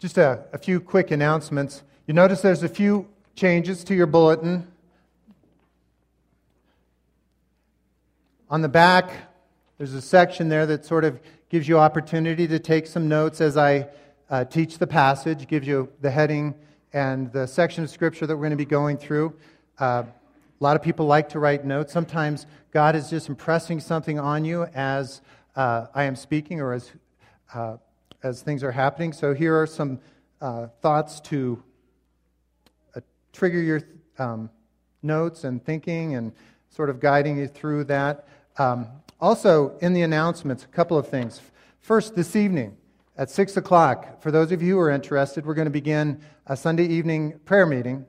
Just a, a few quick announcements. You notice there's a few changes to your bulletin. On the back, there's a section there that sort of gives you opportunity to take some notes as I uh, teach the passage, gives you the heading and the section of scripture that we're going to be going through. Uh, a lot of people like to write notes. Sometimes God is just impressing something on you as uh, I am speaking or as, uh, as things are happening. So here are some uh, thoughts to uh, trigger your um, notes and thinking and sort of guiding you through that. Um, also, in the announcements, a couple of things. First, this evening at 6 o'clock, for those of you who are interested, we're going to begin a Sunday evening prayer meeting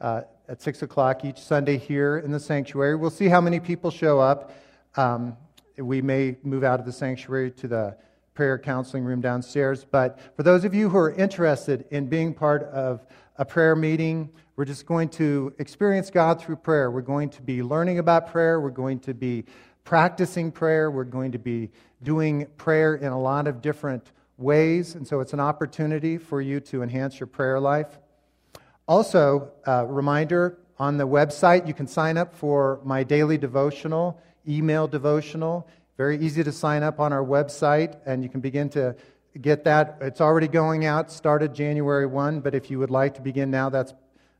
uh, at 6 o'clock each Sunday here in the sanctuary. We'll see how many people show up. Um, we may move out of the sanctuary to the prayer counseling room downstairs. But for those of you who are interested in being part of a prayer meeting, we're just going to experience God through prayer. We're going to be learning about prayer. We're going to be practicing prayer. We're going to be doing prayer in a lot of different ways. And so it's an opportunity for you to enhance your prayer life. Also, a reminder on the website, you can sign up for my daily devotional, email devotional. Very easy to sign up on our website, and you can begin to get that. It's already going out, started January 1, but if you would like to begin now, that's,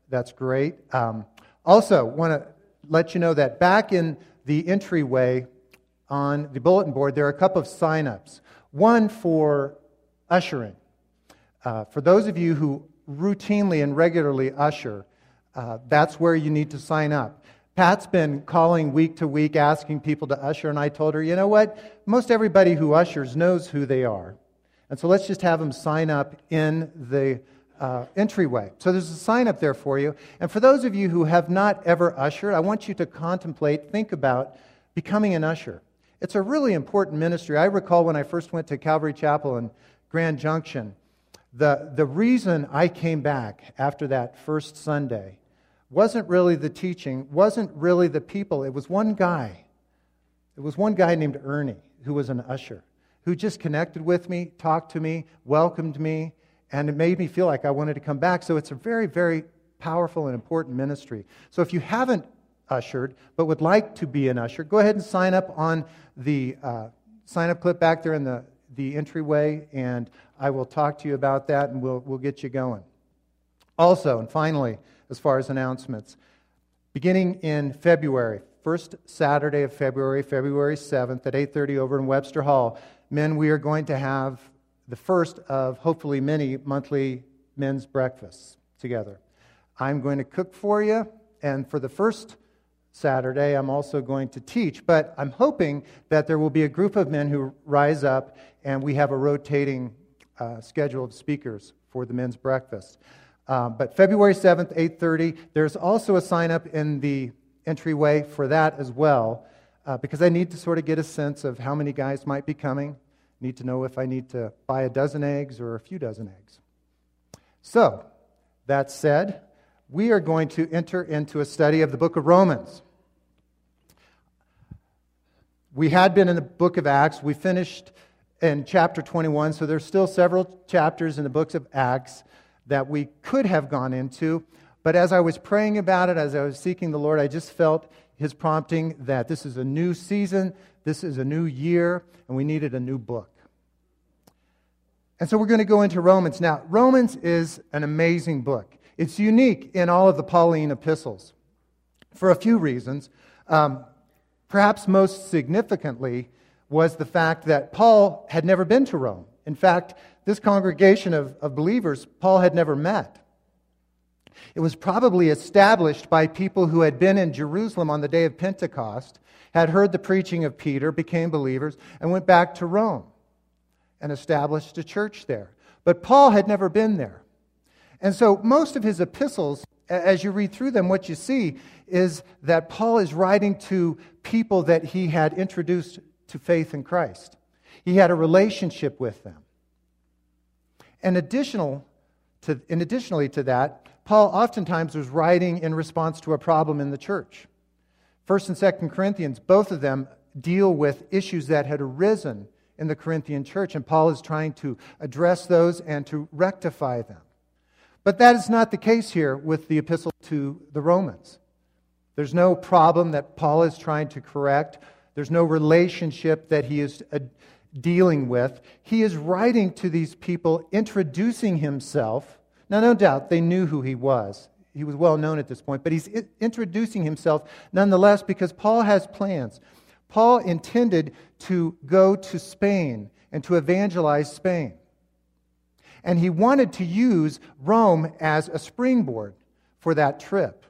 that's great. Um, also, want to let you know that back in the entryway on the bulletin board, there are a couple of sign-ups. One for ushering. Uh, for those of you who routinely and regularly usher, uh, that's where you need to sign up. Pat's been calling week to week asking people to usher, and I told her, you know what? Most everybody who ushers knows who they are. And so let's just have them sign up in the uh, entryway. So there's a sign up there for you. And for those of you who have not ever ushered, I want you to contemplate, think about becoming an usher. It's a really important ministry. I recall when I first went to Calvary Chapel in Grand Junction, the, the reason I came back after that first Sunday wasn't really the teaching, wasn't really the people. It was one guy. It was one guy named Ernie who was an usher who just connected with me, talked to me, welcomed me, and it made me feel like I wanted to come back. So it's a very, very powerful and important ministry. So if you haven't ushered but would like to be an usher, go ahead and sign up on the uh, sign up clip back there in the, the entryway, and I will talk to you about that and we'll, we'll get you going. Also, and finally, as far as announcements, beginning in February, first Saturday of February, February 7th at 8:30 over in Webster Hall, men, we are going to have the first of hopefully many monthly men's breakfasts together. I'm going to cook for you, and for the first Saturday, I'm also going to teach, but I'm hoping that there will be a group of men who rise up and we have a rotating uh, schedule of speakers for the men's breakfast. Um, but February 7th, 8:30, there's also a sign up in the entryway for that as well, uh, because I need to sort of get a sense of how many guys might be coming need to know if I need to buy a dozen eggs or a few dozen eggs. So, that said, we are going to enter into a study of the book of Romans. We had been in the book of Acts. We finished in chapter 21, so there's still several chapters in the books of Acts that we could have gone into. But as I was praying about it, as I was seeking the Lord, I just felt his prompting that this is a new season, this is a new year, and we needed a new book. And so we're going to go into Romans. Now, Romans is an amazing book. It's unique in all of the Pauline epistles for a few reasons. Um, perhaps most significantly was the fact that Paul had never been to Rome. In fact, this congregation of, of believers, Paul had never met. It was probably established by people who had been in Jerusalem on the day of Pentecost, had heard the preaching of Peter, became believers, and went back to Rome and established a church there. But Paul had never been there. And so most of his epistles, as you read through them, what you see is that Paul is writing to people that he had introduced to faith in Christ. He had a relationship with them. And additional to, and additionally to that, Paul oftentimes was writing in response to a problem in the church. First and Second Corinthians, both of them deal with issues that had arisen in the Corinthian church, and Paul is trying to address those and to rectify them. But that is not the case here with the epistle to the Romans. There's no problem that Paul is trying to correct, there's no relationship that he is uh, dealing with. He is writing to these people, introducing himself. Now, no doubt they knew who he was. He was well known at this point, but he's introducing himself nonetheless because Paul has plans. Paul intended to go to Spain and to evangelize Spain. And he wanted to use Rome as a springboard for that trip.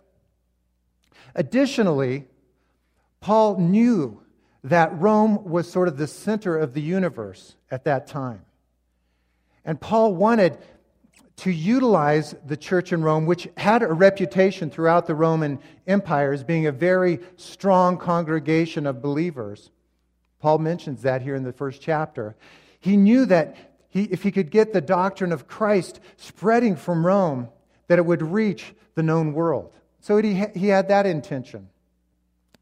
Additionally, Paul knew that Rome was sort of the center of the universe at that time. And Paul wanted to utilize the church in Rome, which had a reputation throughout the Roman Empire as being a very strong congregation of believers. Paul mentions that here in the first chapter. He knew that he, if he could get the doctrine of Christ spreading from Rome, that it would reach the known world. So he, he had that intention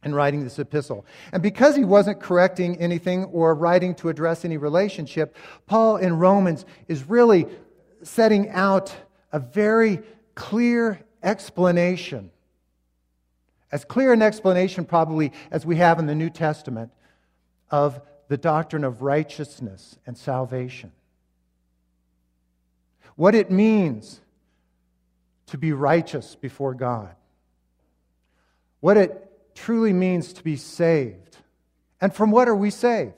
in writing this epistle. And because he wasn't correcting anything or writing to address any relationship, Paul in Romans is really setting out a very clear explanation. As clear an explanation, probably, as we have in the New Testament of the doctrine of righteousness and salvation. What it means to be righteous before God. What it truly means to be saved. And from what are we saved?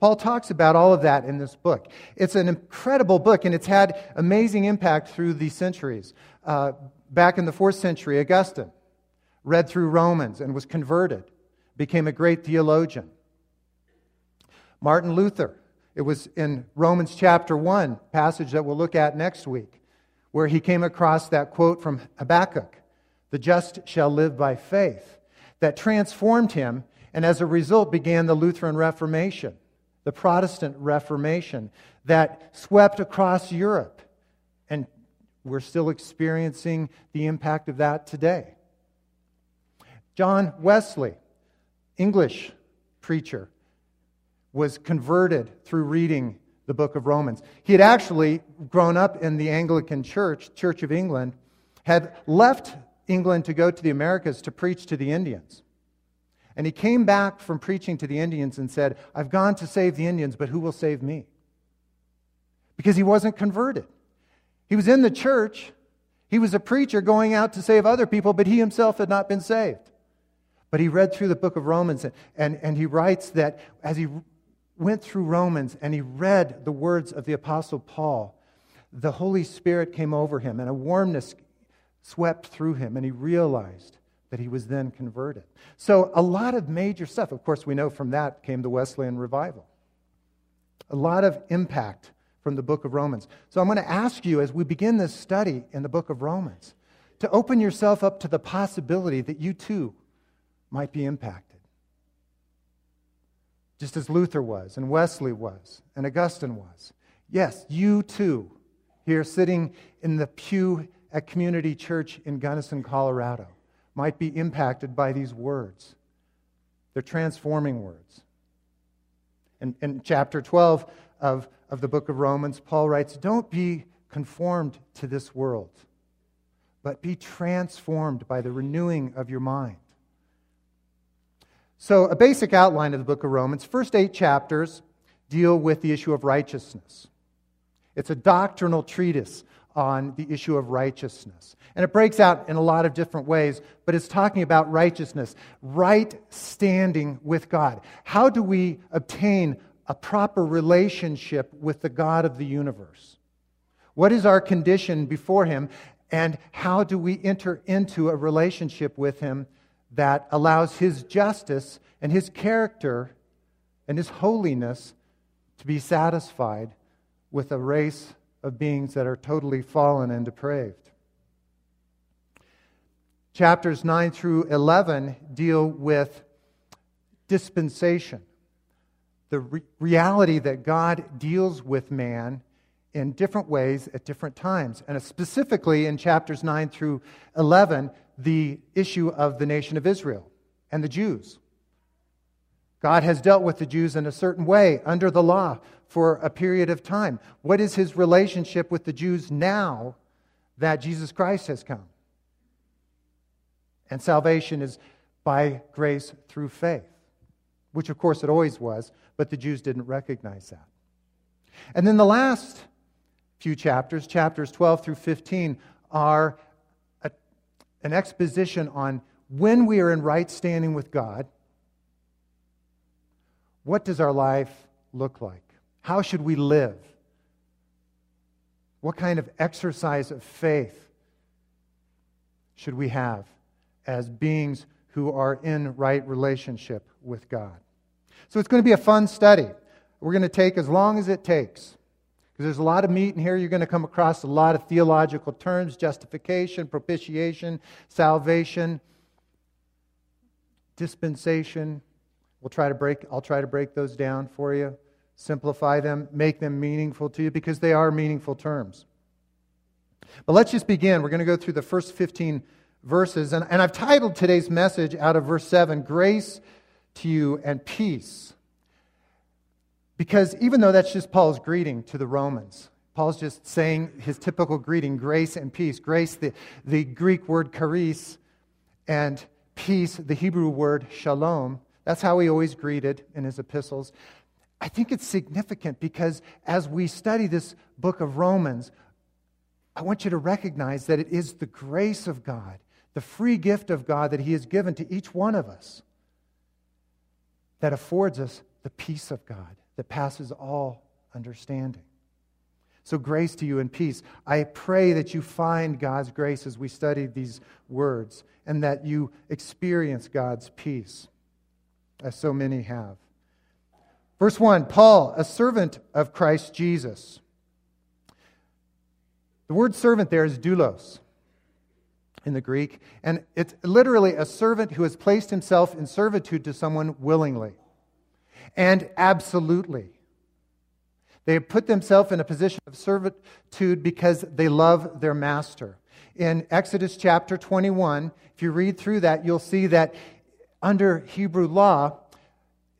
Paul talks about all of that in this book. It's an incredible book, and it's had amazing impact through the centuries. Uh, back in the fourth century, Augustine read through Romans and was converted, became a great theologian. Martin Luther, it was in Romans chapter 1, passage that we'll look at next week, where he came across that quote from Habakkuk The just shall live by faith, that transformed him, and as a result began the Lutheran Reformation the Protestant Reformation that swept across Europe. And we're still experiencing the impact of that today. John Wesley, English preacher, was converted through reading the book of Romans. He had actually grown up in the Anglican Church, Church of England, had left England to go to the Americas to preach to the Indians. And he came back from preaching to the Indians and said, I've gone to save the Indians, but who will save me? Because he wasn't converted. He was in the church, he was a preacher going out to save other people, but he himself had not been saved. But he read through the book of Romans, and, and, and he writes that as he went through Romans and he read the words of the Apostle Paul, the Holy Spirit came over him, and a warmness swept through him, and he realized that he was then converted. So, a lot of major stuff. Of course, we know from that came the Wesleyan revival. A lot of impact from the book of Romans. So, I'm going to ask you as we begin this study in the book of Romans to open yourself up to the possibility that you too might be impacted. Just as Luther was, and Wesley was, and Augustine was. Yes, you too, here sitting in the pew at Community Church in Gunnison, Colorado might be impacted by these words. They're transforming words. In, in chapter 12 of, of the book of Romans, Paul writes, Don't be conformed to this world, but be transformed by the renewing of your mind. So, a basic outline of the book of Romans, first eight chapters deal with the issue of righteousness. It's a doctrinal treatise on the issue of righteousness. And it breaks out in a lot of different ways, but it's talking about righteousness, right standing with God. How do we obtain a proper relationship with the God of the universe? What is our condition before Him, and how do we enter into a relationship with Him that allows His justice and His character and His holiness to be satisfied with a race of beings that are totally fallen and depraved. Chapters 9 through 11 deal with dispensation, the re- reality that God deals with man in different ways at different times. And specifically in chapters 9 through 11, the issue of the nation of Israel and the Jews. God has dealt with the Jews in a certain way under the law for a period of time. What is his relationship with the Jews now that Jesus Christ has come? And salvation is by grace through faith, which of course it always was, but the Jews didn't recognize that. And then the last few chapters, chapters 12 through 15, are a, an exposition on when we are in right standing with God, what does our life look like? How should we live? What kind of exercise of faith should we have as beings who are in right relationship with God? So it's going to be a fun study. We're going to take as long as it takes. Because there's a lot of meat in here. You're going to come across a lot of theological terms justification, propitiation, salvation, dispensation. We'll try to break, I'll try to break those down for you, simplify them, make them meaningful to you, because they are meaningful terms. But let's just begin. We're going to go through the first 15 verses. And, and I've titled today's message out of verse 7 Grace to You and Peace. Because even though that's just Paul's greeting to the Romans, Paul's just saying his typical greeting grace and peace. Grace, the, the Greek word charis, and peace, the Hebrew word shalom. That's how he always greeted in his epistles. I think it's significant because as we study this book of Romans, I want you to recognize that it is the grace of God, the free gift of God that He has given to each one of us, that affords us the peace of God that passes all understanding. So, grace to you and peace. I pray that you find God's grace as we study these words and that you experience God's peace, as so many have. Verse 1 Paul, a servant of Christ Jesus. The word servant there is doulos in the Greek, and it's literally a servant who has placed himself in servitude to someone willingly and absolutely. They have put themselves in a position of servitude because they love their master. In Exodus chapter 21, if you read through that, you'll see that under Hebrew law,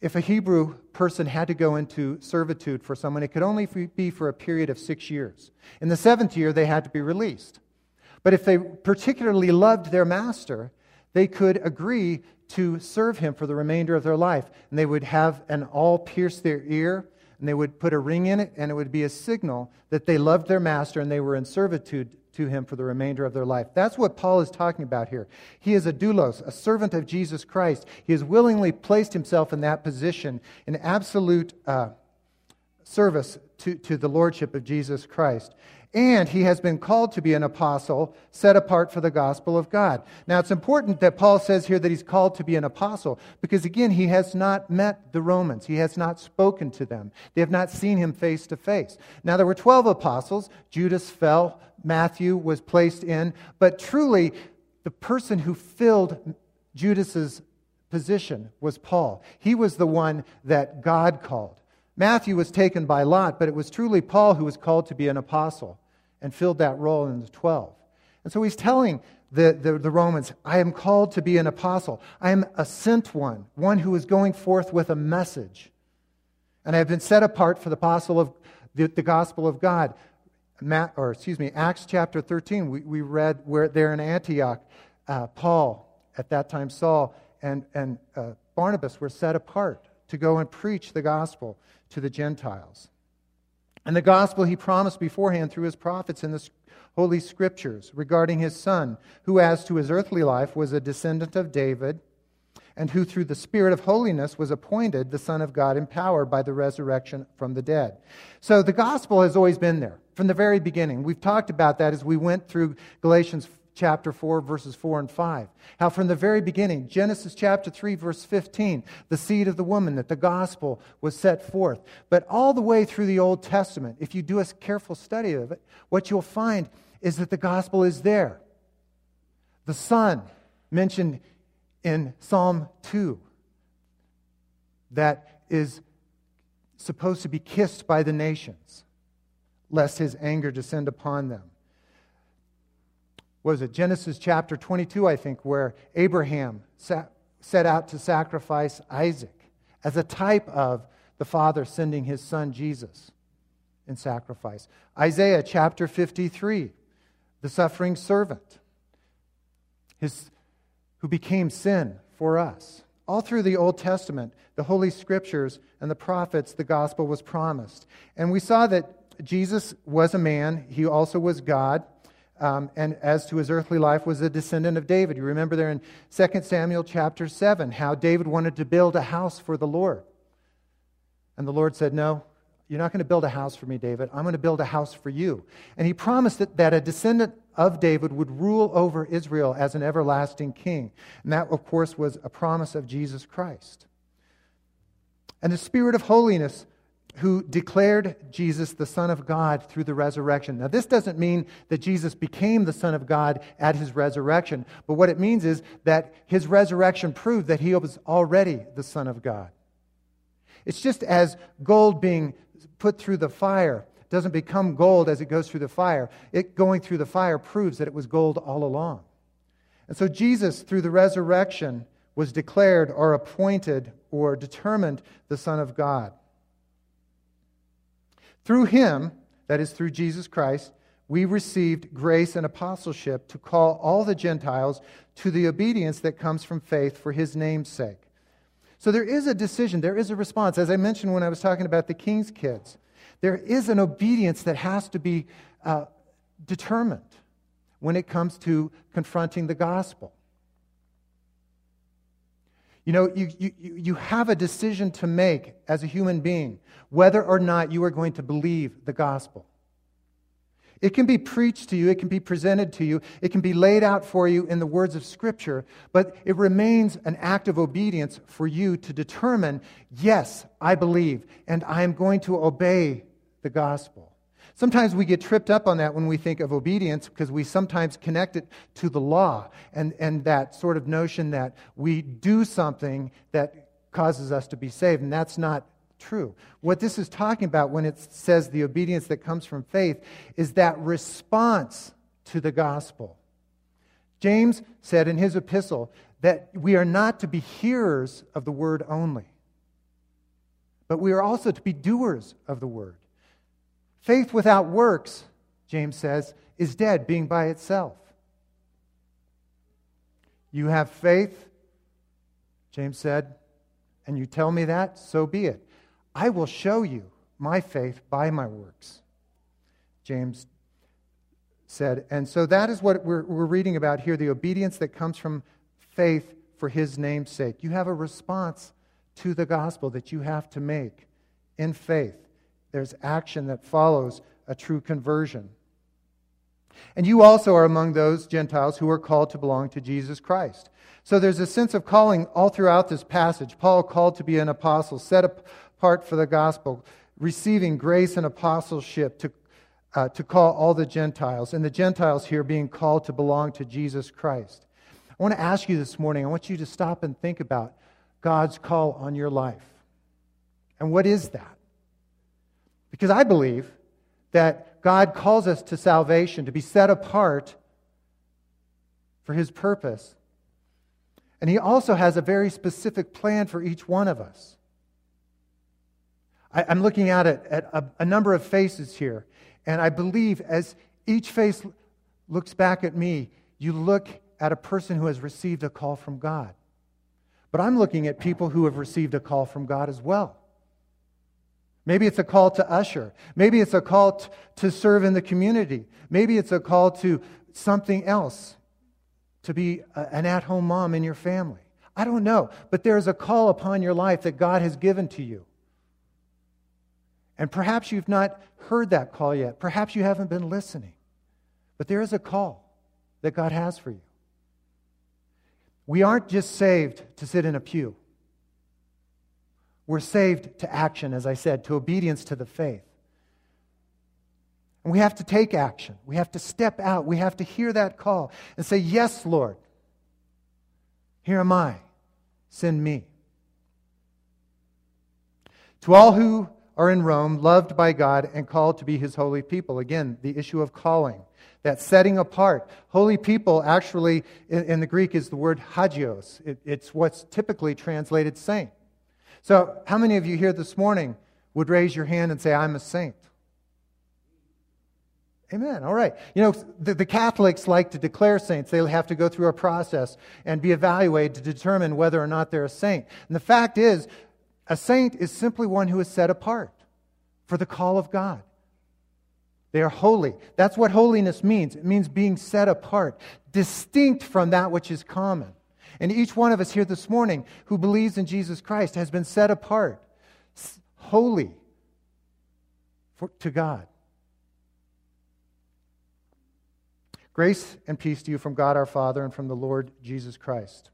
if a Hebrew person had to go into servitude for someone, it could only be for a period of six years. In the seventh year, they had to be released. But if they particularly loved their master, they could agree to serve him for the remainder of their life. And they would have an awl pierce their ear, and they would put a ring in it, and it would be a signal that they loved their master and they were in servitude to him for the remainder of their life. That's what Paul is talking about here. He is a doulos, a servant of Jesus Christ. He has willingly placed himself in that position in absolute uh, service to, to the lordship of Jesus Christ and he has been called to be an apostle set apart for the gospel of God. Now, it's important that Paul says here that he's called to be an apostle because, again, he has not met the Romans. He has not spoken to them. They have not seen him face to face. Now, there were 12 apostles. Judas fell, Matthew was placed in, but truly, the person who filled Judas's position was Paul. He was the one that God called. Matthew was taken by Lot, but it was truly Paul who was called to be an apostle and filled that role in the 12. And so he's telling the, the, the, Romans, I am called to be an apostle. I am a sent one, one who is going forth with a message. And I have been set apart for the apostle of the, the gospel of God. Matt, or excuse me, Acts chapter 13, we, we read where there in Antioch, uh, Paul, at that time Saul, and, and uh, Barnabas were set apart to go and preach the gospel to the Gentiles. And the gospel he promised beforehand through his prophets in the Holy Scriptures regarding his son, who, as to his earthly life, was a descendant of David, and who, through the Spirit of holiness, was appointed the Son of God in power by the resurrection from the dead. So the gospel has always been there from the very beginning. We've talked about that as we went through Galatians chapter 4, verses 4 and 5. How from the very beginning, Genesis chapter 3, verse 15, the seed of the woman, that the gospel was set forth. But all the way through the Old Testament, if you do a careful study of it, what you'll find is that the gospel is there. The Son, mentioned in Psalm 2, that is supposed to be kissed by the nations, lest his anger descend upon them was it Genesis chapter 22, I think, where Abraham set out to sacrifice Isaac as a type of the Father sending his Son Jesus in sacrifice. Isaiah chapter 53, the suffering servant, his, who became sin for us. All through the Old Testament, the Holy Scriptures and the prophets, the gospel was promised. And we saw that Jesus was a man, he also was God. Um, and as to his earthly life was a descendant of david you remember there in 2 samuel chapter 7 how david wanted to build a house for the lord and the lord said no you're not going to build a house for me, David. I'm going to build a house for you. And he promised that, that a descendant of David would rule over Israel as an everlasting king. And that, of course, was a promise of Jesus Christ. And the Spirit of holiness, who declared Jesus the Son of God through the resurrection. Now, this doesn't mean that Jesus became the Son of God at his resurrection, but what it means is that his resurrection proved that he was already the Son of God. It's just as gold being put through the fire doesn't become gold as it goes through the fire. It going through the fire proves that it was gold all along. And so Jesus, through the resurrection, was declared or appointed or determined the Son of God. Through him, that is, through Jesus Christ, we received grace and apostleship to call all the Gentiles to the obedience that comes from faith for his name's sake. So there is a decision, there is a response. As I mentioned when I was talking about the king's kids, there is an obedience that has to be uh, determined when it comes to confronting the gospel. You know, you, you, you have a decision to make as a human being whether or not you are going to believe the gospel. It can be preached to you, it can be presented to you, it can be laid out for you in the words of Scripture, but it remains an act of obedience for you to determine yes, I believe, and I am going to obey the gospel. Sometimes we get tripped up on that when we think of obedience because we sometimes connect it to the law and, and that sort of notion that we do something that causes us to be saved, and that's not true. What this is talking about when it says the obedience that comes from faith is that response to the gospel. James said in his epistle that we are not to be hearers of the word only, but we are also to be doers of the word. Faith without works, James says, is dead, being by itself. You have faith, James said, and you tell me that, so be it. I will show you my faith by my works. James said. And so that is what we're, we're reading about here the obedience that comes from faith for his name's sake. You have a response to the gospel that you have to make in faith. There's action that follows a true conversion. And you also are among those Gentiles who are called to belong to Jesus Christ. So there's a sense of calling all throughout this passage. Paul called to be an apostle, set apart for the gospel, receiving grace and apostleship to, uh, to call all the Gentiles, and the Gentiles here being called to belong to Jesus Christ. I want to ask you this morning, I want you to stop and think about God's call on your life. And what is that? Because I believe that God calls us to salvation, to be set apart for His purpose. And He also has a very specific plan for each one of us. I, am looking at, at a, a number of faces here, and I believe as each face looks back at me, you look at a person who has received a call from God. But I'm looking at people who have received a call from God as well. Maybe it's a call to usher. Maybe it's a call t- to serve in the community. Maybe it's a call to something else, to be a, an at home mom in your family. I don't know. But there's a call upon your life that God has given to you. And perhaps you've not heard that call yet. Perhaps you haven't been listening. But there is a call that God has for you. We aren't just saved to sit in a pew. We're saved to action, as I said, to obedience to the faith. And we have to take action. We have to step out. We have to hear that call and say, Yes, Lord. Here am I. Send me. To all who are in Rome, loved by God and called to be his holy people. Again, the issue of calling, that setting apart. Holy people, actually, in, in the Greek, is the word hagios. It, it's what's typically translated saint. So, how many of you here this morning would raise your hand and say, I'm a saint? Amen. All right. You know, the, the, Catholics like to declare saints. They have to go through a process and be evaluated to determine whether or not they're a saint. And the fact is, a saint is simply one who is set apart for the call of God. They are holy. That's what holiness means. It means being set apart, distinct from that which is common. And each one of us here this morning who believes in Jesus Christ has been set apart, holy for, to God. Grace and peace to you from God our Father and from the Lord Jesus Christ.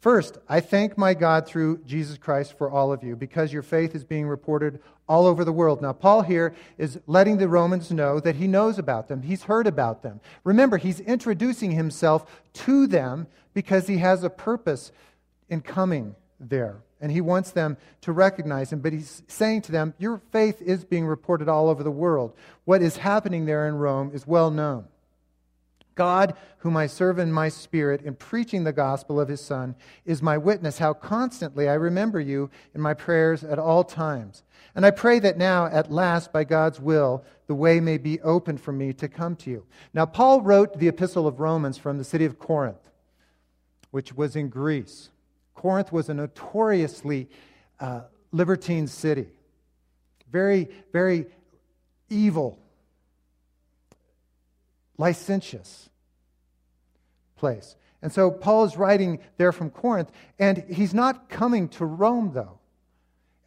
First, I thank my God through Jesus Christ for all of you because your faith is being reported all over the world. Now, Paul here is letting the Romans know that he knows about them, he's heard about them. Remember, he's introducing himself to them because he has a purpose in coming there. And he wants them to recognize him, but he's saying to them, Your faith is being reported all over the world. What is happening there in Rome is well known. God, whom I serve in my spirit in preaching the gospel of his Son, is my witness how constantly I remember you in my prayers at all times. And I pray that now, at last, by God's will, the way may be open for me to come to you. Now, Paul wrote the epistle of Romans from the city of Corinth, which was in Greece. Corinth was a notoriously uh, libertine city, very, very evil licentious place. And so Paul is writing there from Corinth, and he's not coming to Rome, though.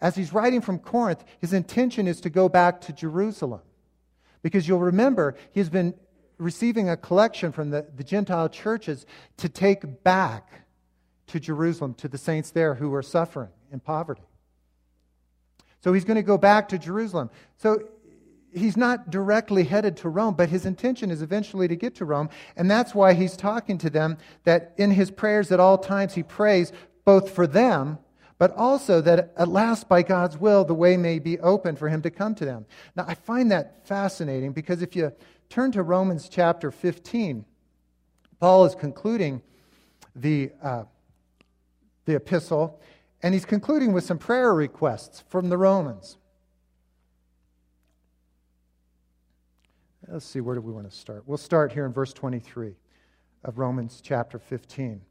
As he's writing from Corinth, his intention is to go back to Jerusalem. Because you'll remember, he's been receiving a collection from the, the Gentile churches to take back to Jerusalem, to the saints there who are suffering in poverty. So he's going to go back to Jerusalem. So he's not directly headed to Rome, but his intention is eventually to get to Rome. And that's why he's talking to them that in his prayers at all times he prays both for them, but also that at last, by God's will, the way may be open for him to come to them. Now, I find that fascinating because if you turn to Romans chapter 15, Paul is concluding the, uh, the epistle, and he's concluding with some prayer requests from the Romans. Let's see, where do we want to start? We'll start here in verse 23 of Romans chapter 15.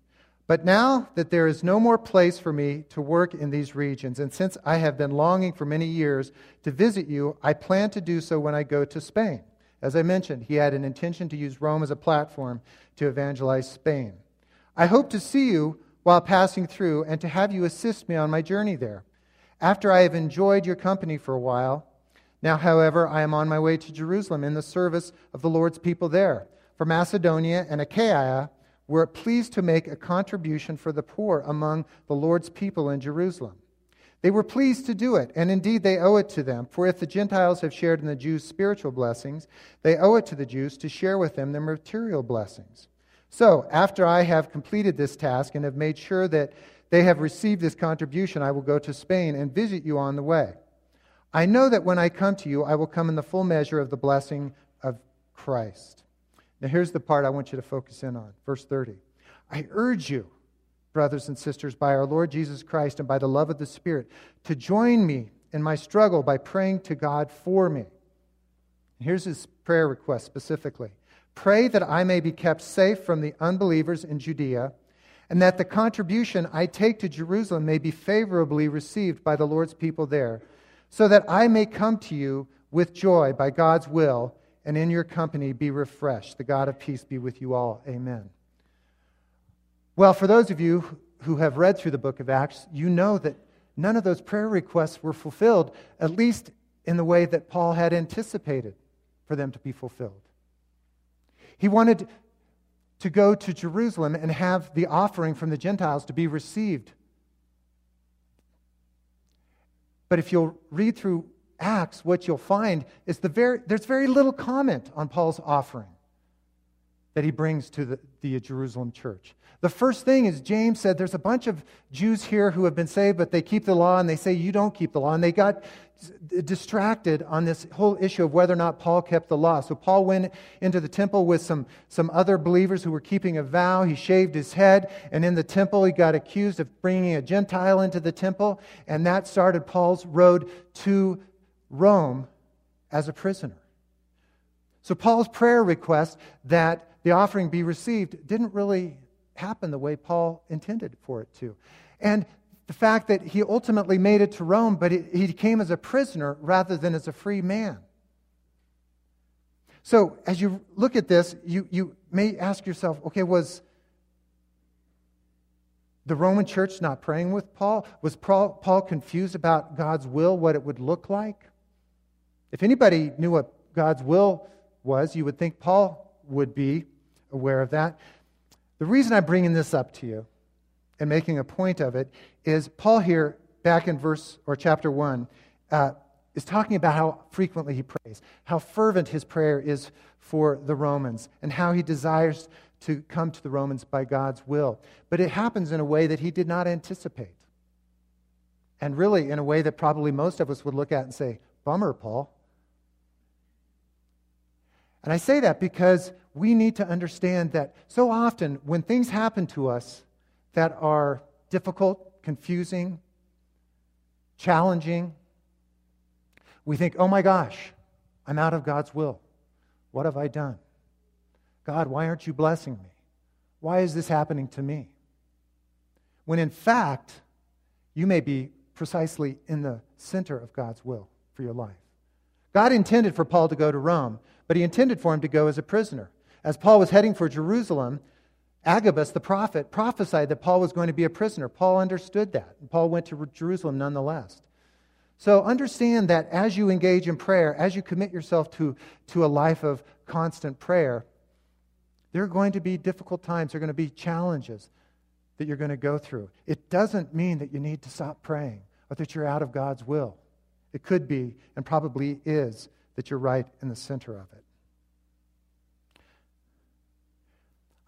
But now that there is no more place for me to work in these regions, and since I have been longing for many years to visit you, I plan to do so when I go to Spain. As I mentioned, he had an intention to use Rome as a platform to evangelize Spain. I hope to see you while passing through and to have you assist me on my journey there. After I have enjoyed your company for a while, now, however, I am on my way to Jerusalem in the service of the Lord's people there. For Macedonia and Achaia were pleased to make a contribution for the poor among the Lord's people in Jerusalem. They were pleased to do it, and indeed they owe it to them. For if the Gentiles have shared in the Jews' spiritual blessings, they owe it to the Jews to share with them their material blessings. So, after I have completed this task and have made sure that they have received this contribution, I will go to Spain and visit you on the way. I know that when I come to you, I will come in the full measure of the blessing of Christ. Now, here's the part I want you to focus in on. Verse 30. I urge you, brothers and sisters, by our Lord Jesus Christ and by the love of the Spirit, to join me in my struggle by praying to God for me. Here's his prayer request specifically Pray that I may be kept safe from the unbelievers in Judea, and that the contribution I take to Jerusalem may be favorably received by the Lord's people there so that I may come to you with joy by God's will, and in your company be refreshed. The God of peace be with you all. Amen. Well, for those of you who have read through the book of Acts, you know that none of those prayer requests were fulfilled, at least in the way that Paul had anticipated for them to be fulfilled. He wanted to go to Jerusalem and have the offering from the Gentiles to be received But if you'll read through Acts, what you'll find is the very, there's very little comment on Paul's offering. That he brings to the, the Jerusalem church. The first thing is James said there's a bunch of Jews here who have been saved, but they keep the law, and they say you don't keep the law. And they got distracted on this whole issue of whether or not Paul kept the law. So Paul went into the temple with some, some other believers who were keeping a vow. He shaved his head, and in the temple, he got accused of bringing a Gentile into the temple, and that started Paul's road to Rome as a prisoner. So Paul's prayer request that the offering be received didn't really happen the way Paul intended for it to. And the fact that he ultimately made it to Rome, but he came as a prisoner rather than as a free man. So, as you look at this, you, you may ask yourself okay, was the Roman church not praying with Paul? Was Paul, Paul confused about God's will, what it would look like? If anybody knew what God's will was, you would think Paul would be aware of that. The reason I'm bringing this up to you and making a point of it is Paul here, back in verse or chapter 1, uh, is talking about how frequently he prays, how fervent his prayer is for the Romans, and how he desires to come to the Romans by God's will. But it happens in a way that he did not anticipate. And really, in a way that probably most of us would look at and say, Bummer, Paul. And I say that because we need to understand that so often when things happen to us that are difficult, confusing, challenging, we think, oh my gosh, I'm out of God's will. What have I done? God, why aren't you blessing me? Why is this happening to me? When in fact, you may be precisely in the center of God's will for your life. God intended for Paul to go to Rome, but he intended for him to go as a prisoner. As Paul was heading for Jerusalem, Agabus, the prophet, prophesied that Paul was going to be a prisoner. Paul understood that. And Paul went to Jerusalem nonetheless. So understand that as you engage in prayer, as you commit yourself to, to a life of constant prayer, there are going to be difficult times, there are going to be challenges that you're going to go through. It doesn't mean that you need to stop praying or that you're out of God's will. It could be, and probably is, that you're right in the center of it.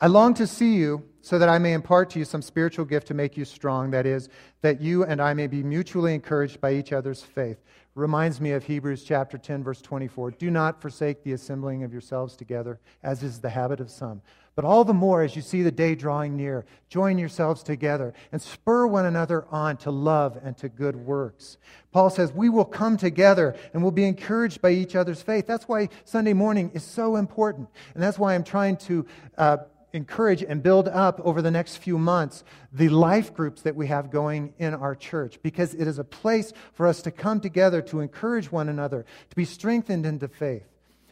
I long to see you so that I may impart to you some spiritual gift to make you strong, that is, that you and I may be mutually encouraged by each other's faith. Reminds me of Hebrews chapter 10, verse 24. Do not forsake the assembling of yourselves together, as is the habit of some. But all the more as you see the day drawing near, join yourselves together and spur one another on to love and to good works. Paul says we will come together and we'll be encouraged by each other's faith. That's why Sunday morning is so important. And that's why I'm trying to. Uh, encourage and build up over the next few months the life groups that we have going in our church because it is a place for us to come together to encourage one another, to be strengthened into faith.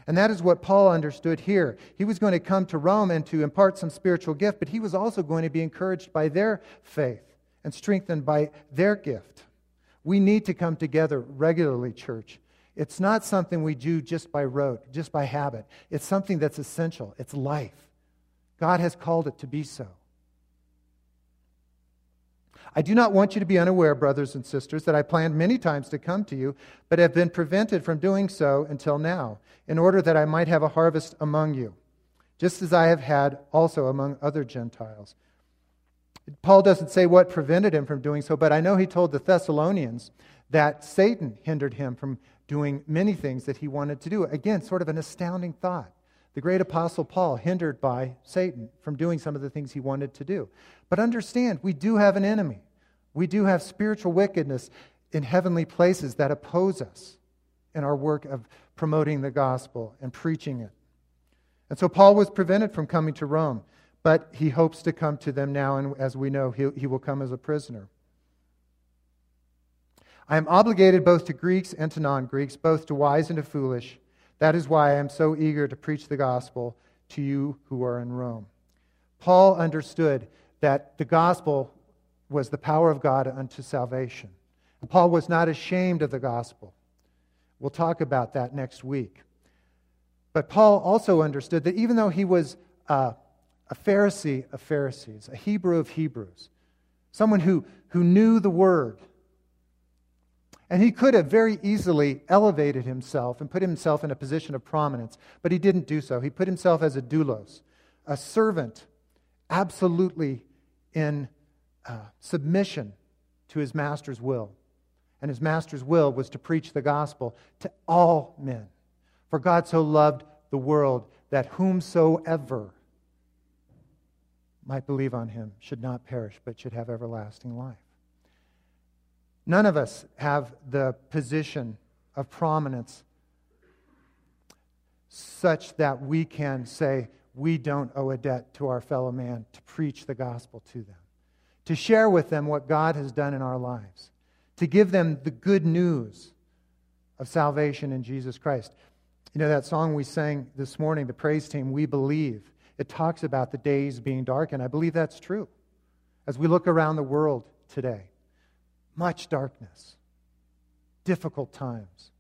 And that is what Paul understood here. He was going to come to Rome and to impart some spiritual gift, but he was also going to be encouraged by their faith and strengthened by their gift. We need to come together regularly, church. It's not something we do just by rote, just by habit. It's something that's essential. It's life. God has called it to be so. I do not want you to be unaware, brothers and sisters, that I planned many times to come to you, but have been prevented from doing so until now, in order that I might have a harvest among you, just as I have had also among other Gentiles. Paul doesn't say what prevented him from doing so, but I know he told the Thessalonians that Satan hindered him from doing many things that he wanted to do. Again, sort of an astounding thought the great apostle Paul hindered by Satan from doing some of the things he wanted to do. But understand, we do have an enemy. We do have spiritual wickedness in heavenly places that oppose us in our work of promoting the gospel and preaching it. And so Paul was prevented from coming to Rome, but he hopes to come to them now, and as we know, he, he will come as a prisoner. I am obligated both to Greeks and to non Greeks, both to wise and to foolish. That is why I am so eager to preach the gospel to you who are in Rome. Paul understood that the gospel was the power of God unto salvation. And Paul was not ashamed of the gospel. We'll talk about that next week. But Paul also understood that even though he was uh, a Pharisee of Pharisees, a Hebrew of Hebrews, someone who, who knew the word, and he could have very easily elevated himself and put himself in a position of prominence, but he didn't do so. He put himself as a doulos, a servant absolutely in uh, submission to his master's will. And his master's will was to preach the gospel to all men. For God so loved the world that whomsoever might believe on him should not perish, but should have everlasting life. None of us have the position of prominence such that we can say we don't owe a debt to our fellow man to preach the gospel to them, to share with them what God has done in our lives, to give them the good news of salvation in Jesus Christ. You know that song we sang this morning, the praise team, We Believe. It talks about the days being dark, and I believe that's true. As we look around the world today, much darkness, difficult times.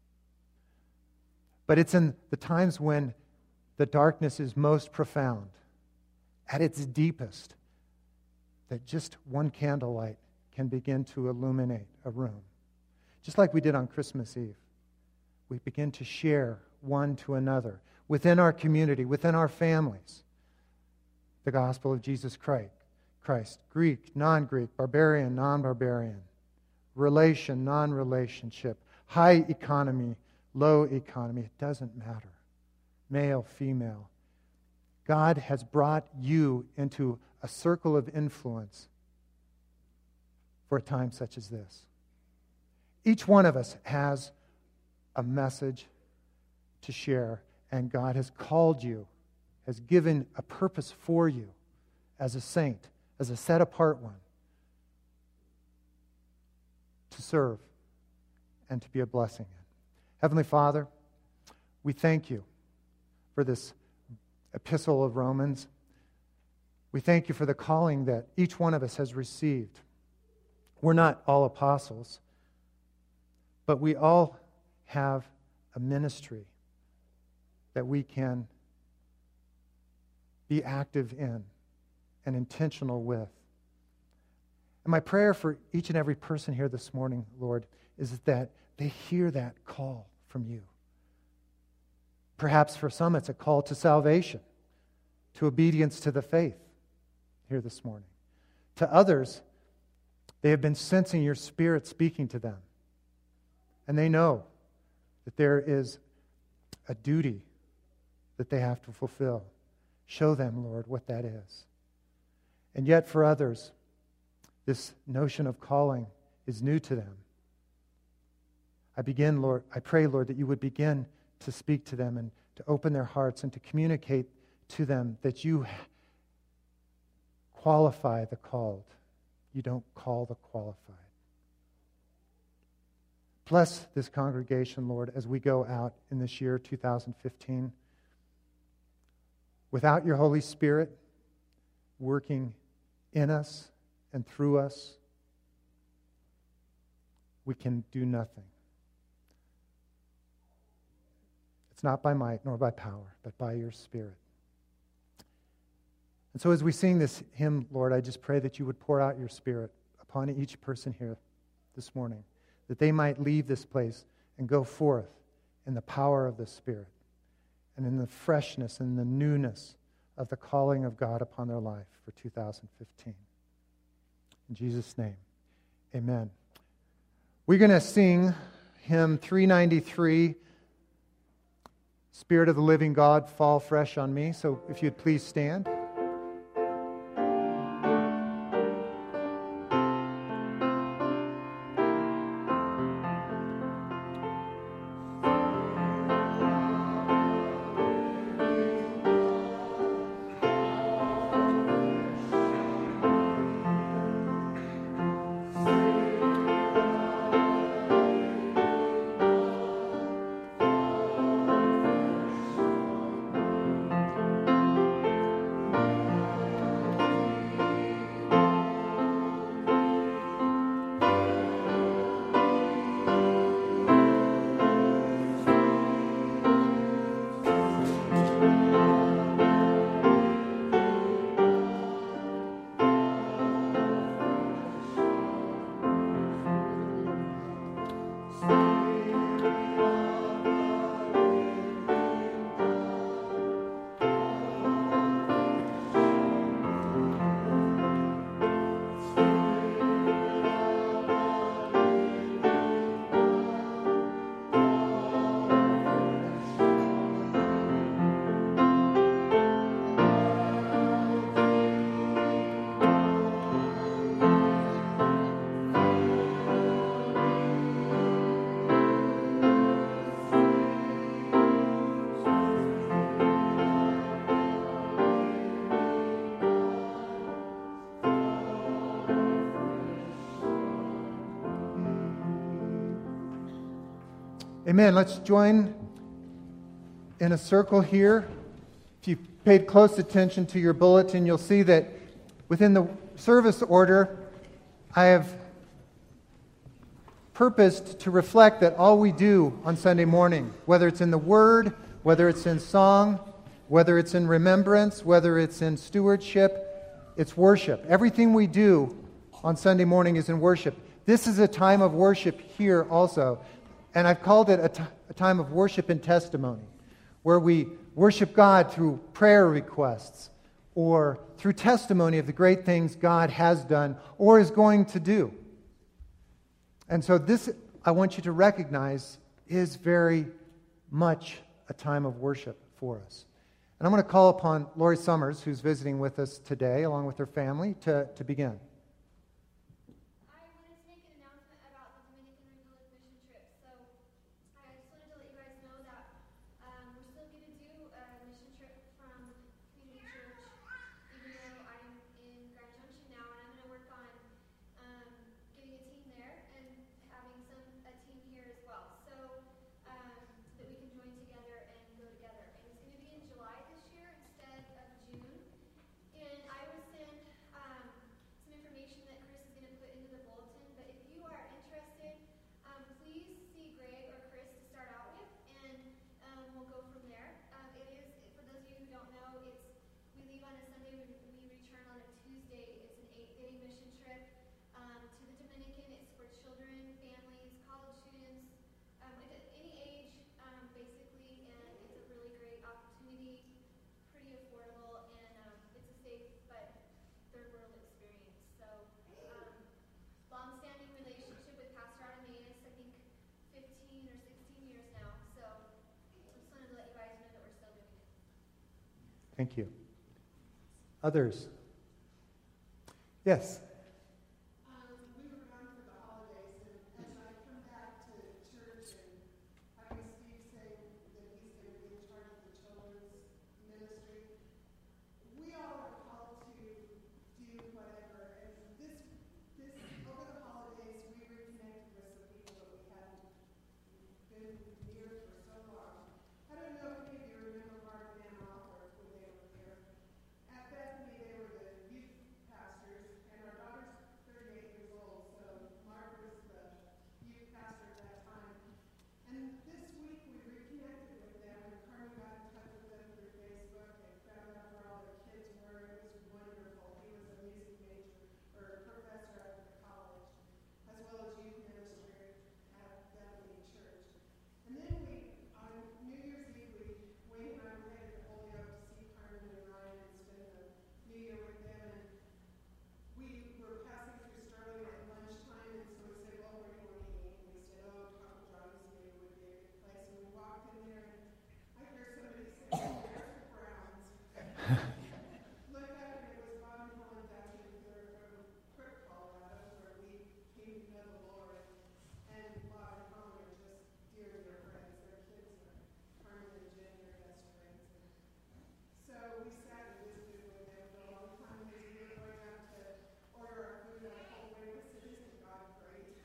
But it's in the times when the darkness is most profound, at its deepest, that just one candlelight can begin to illuminate a room. Just like we did on Christmas Eve. We begin to share one to another within our community, within our families the gospel of Jesus Christ. Christ, Greek, non Greek, barbarian, non barbarian, relation, non relationship, high economy, low economy. It doesn't matter. Male, female. God has brought you into a circle of influence for a time such as this. Each one of us has a message to share, and God has called you has given a purpose for you as a saint, as a set apart one, to serve and to be a blessing. Heavenly Father, we thank you for this epistle of Romans. We thank you for the calling that each one of us has received. We're not all apostles, but we all have a ministry that we can be active in and intentional with. And my prayer for each and every person here this morning, Lord, is that they hear that call from you. Perhaps for some, it's a call to salvation, to obedience to the faith here this morning. To others, they have been sensing your spirit speaking to them. And they know that there is a duty that they have to fulfill. Show them, Lord, what that is. And yet, for others, this notion of calling is new to them. I begin, Lord, I pray, Lord, that you would begin to speak to them and to open their hearts and to communicate to them that you qualify the called. You don't call the qualified. Bless this congregation, Lord, as we go out in this year 2015 without your Holy Spirit working in us and through us, we can do nothing. It's not by might nor by power, but by your Spirit. And so, as we sing this hymn, Lord, I just pray that you would pour out your Spirit upon each person here this morning, that they might leave this place and go forth in the power of the Spirit and in the freshness and the newness of the calling of God upon their life for 2015. In Jesus' name, amen. We're going to sing hymn 393, Spirit of the Living God, Fall Fresh on Me. So if you'd please stand. Amen. Let's join in a circle here. If you paid close attention to your bulletin, you'll see that within the service order, I have purposed to reflect that all we do on Sunday morning, whether it's in the Word, whether it's in song, whether it's in remembrance, whether it's in stewardship, it's worship. Everything we do on Sunday morning is in worship. This is a time of worship here also. And I've called it a, t- a time of worship and testimony, where we worship God through prayer requests or through testimony of the great things God has done or is going to do. And so, this, I want you to recognize, is very much a time of worship for us. And I'm going to call upon Lori Summers, who's visiting with us today, along with her family, to, to begin. Thank you. Others? Yes.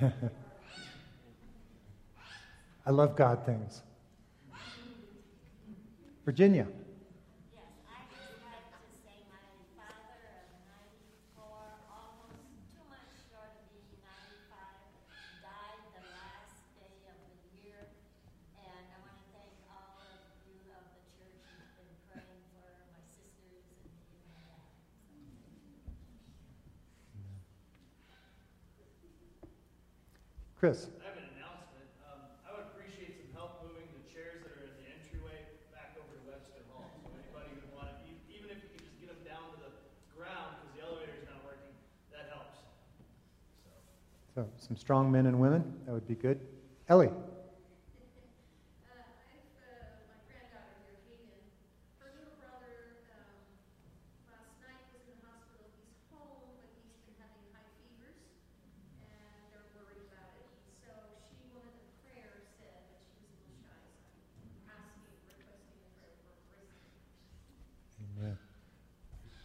I love God things. Virginia. Chris. I have an announcement. Um, I would appreciate some help moving the chairs that are in the entryway back over to Hall. So anybody who would want to, even if you can just get them down to the ground because the elevator is not working, that helps. So some strong men and women, that would be good. Ellie.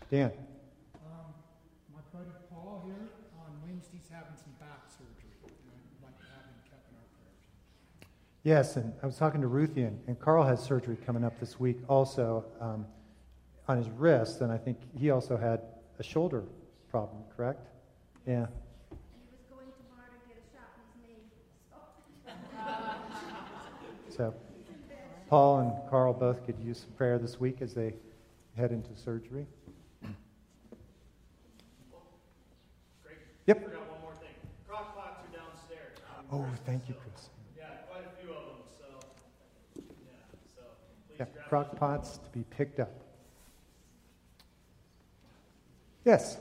Dan. Um, my buddy Paul here on Wednesday's having some back surgery. I'd like to have him kept in our prayers. Yes, and I was talking to Ruthie, and, and Carl has surgery coming up this week also um, on his wrist, and I think he also had a shoulder problem, correct? Yeah. So, Paul and Carl both could use some prayer this week as they head into surgery. Yep. One more thing. Crock pots are downstairs. Oh, thank you, Chris. Yeah, quite a few of them, so, yeah, so please Yeah, grab crock pots to be picked up. Yes.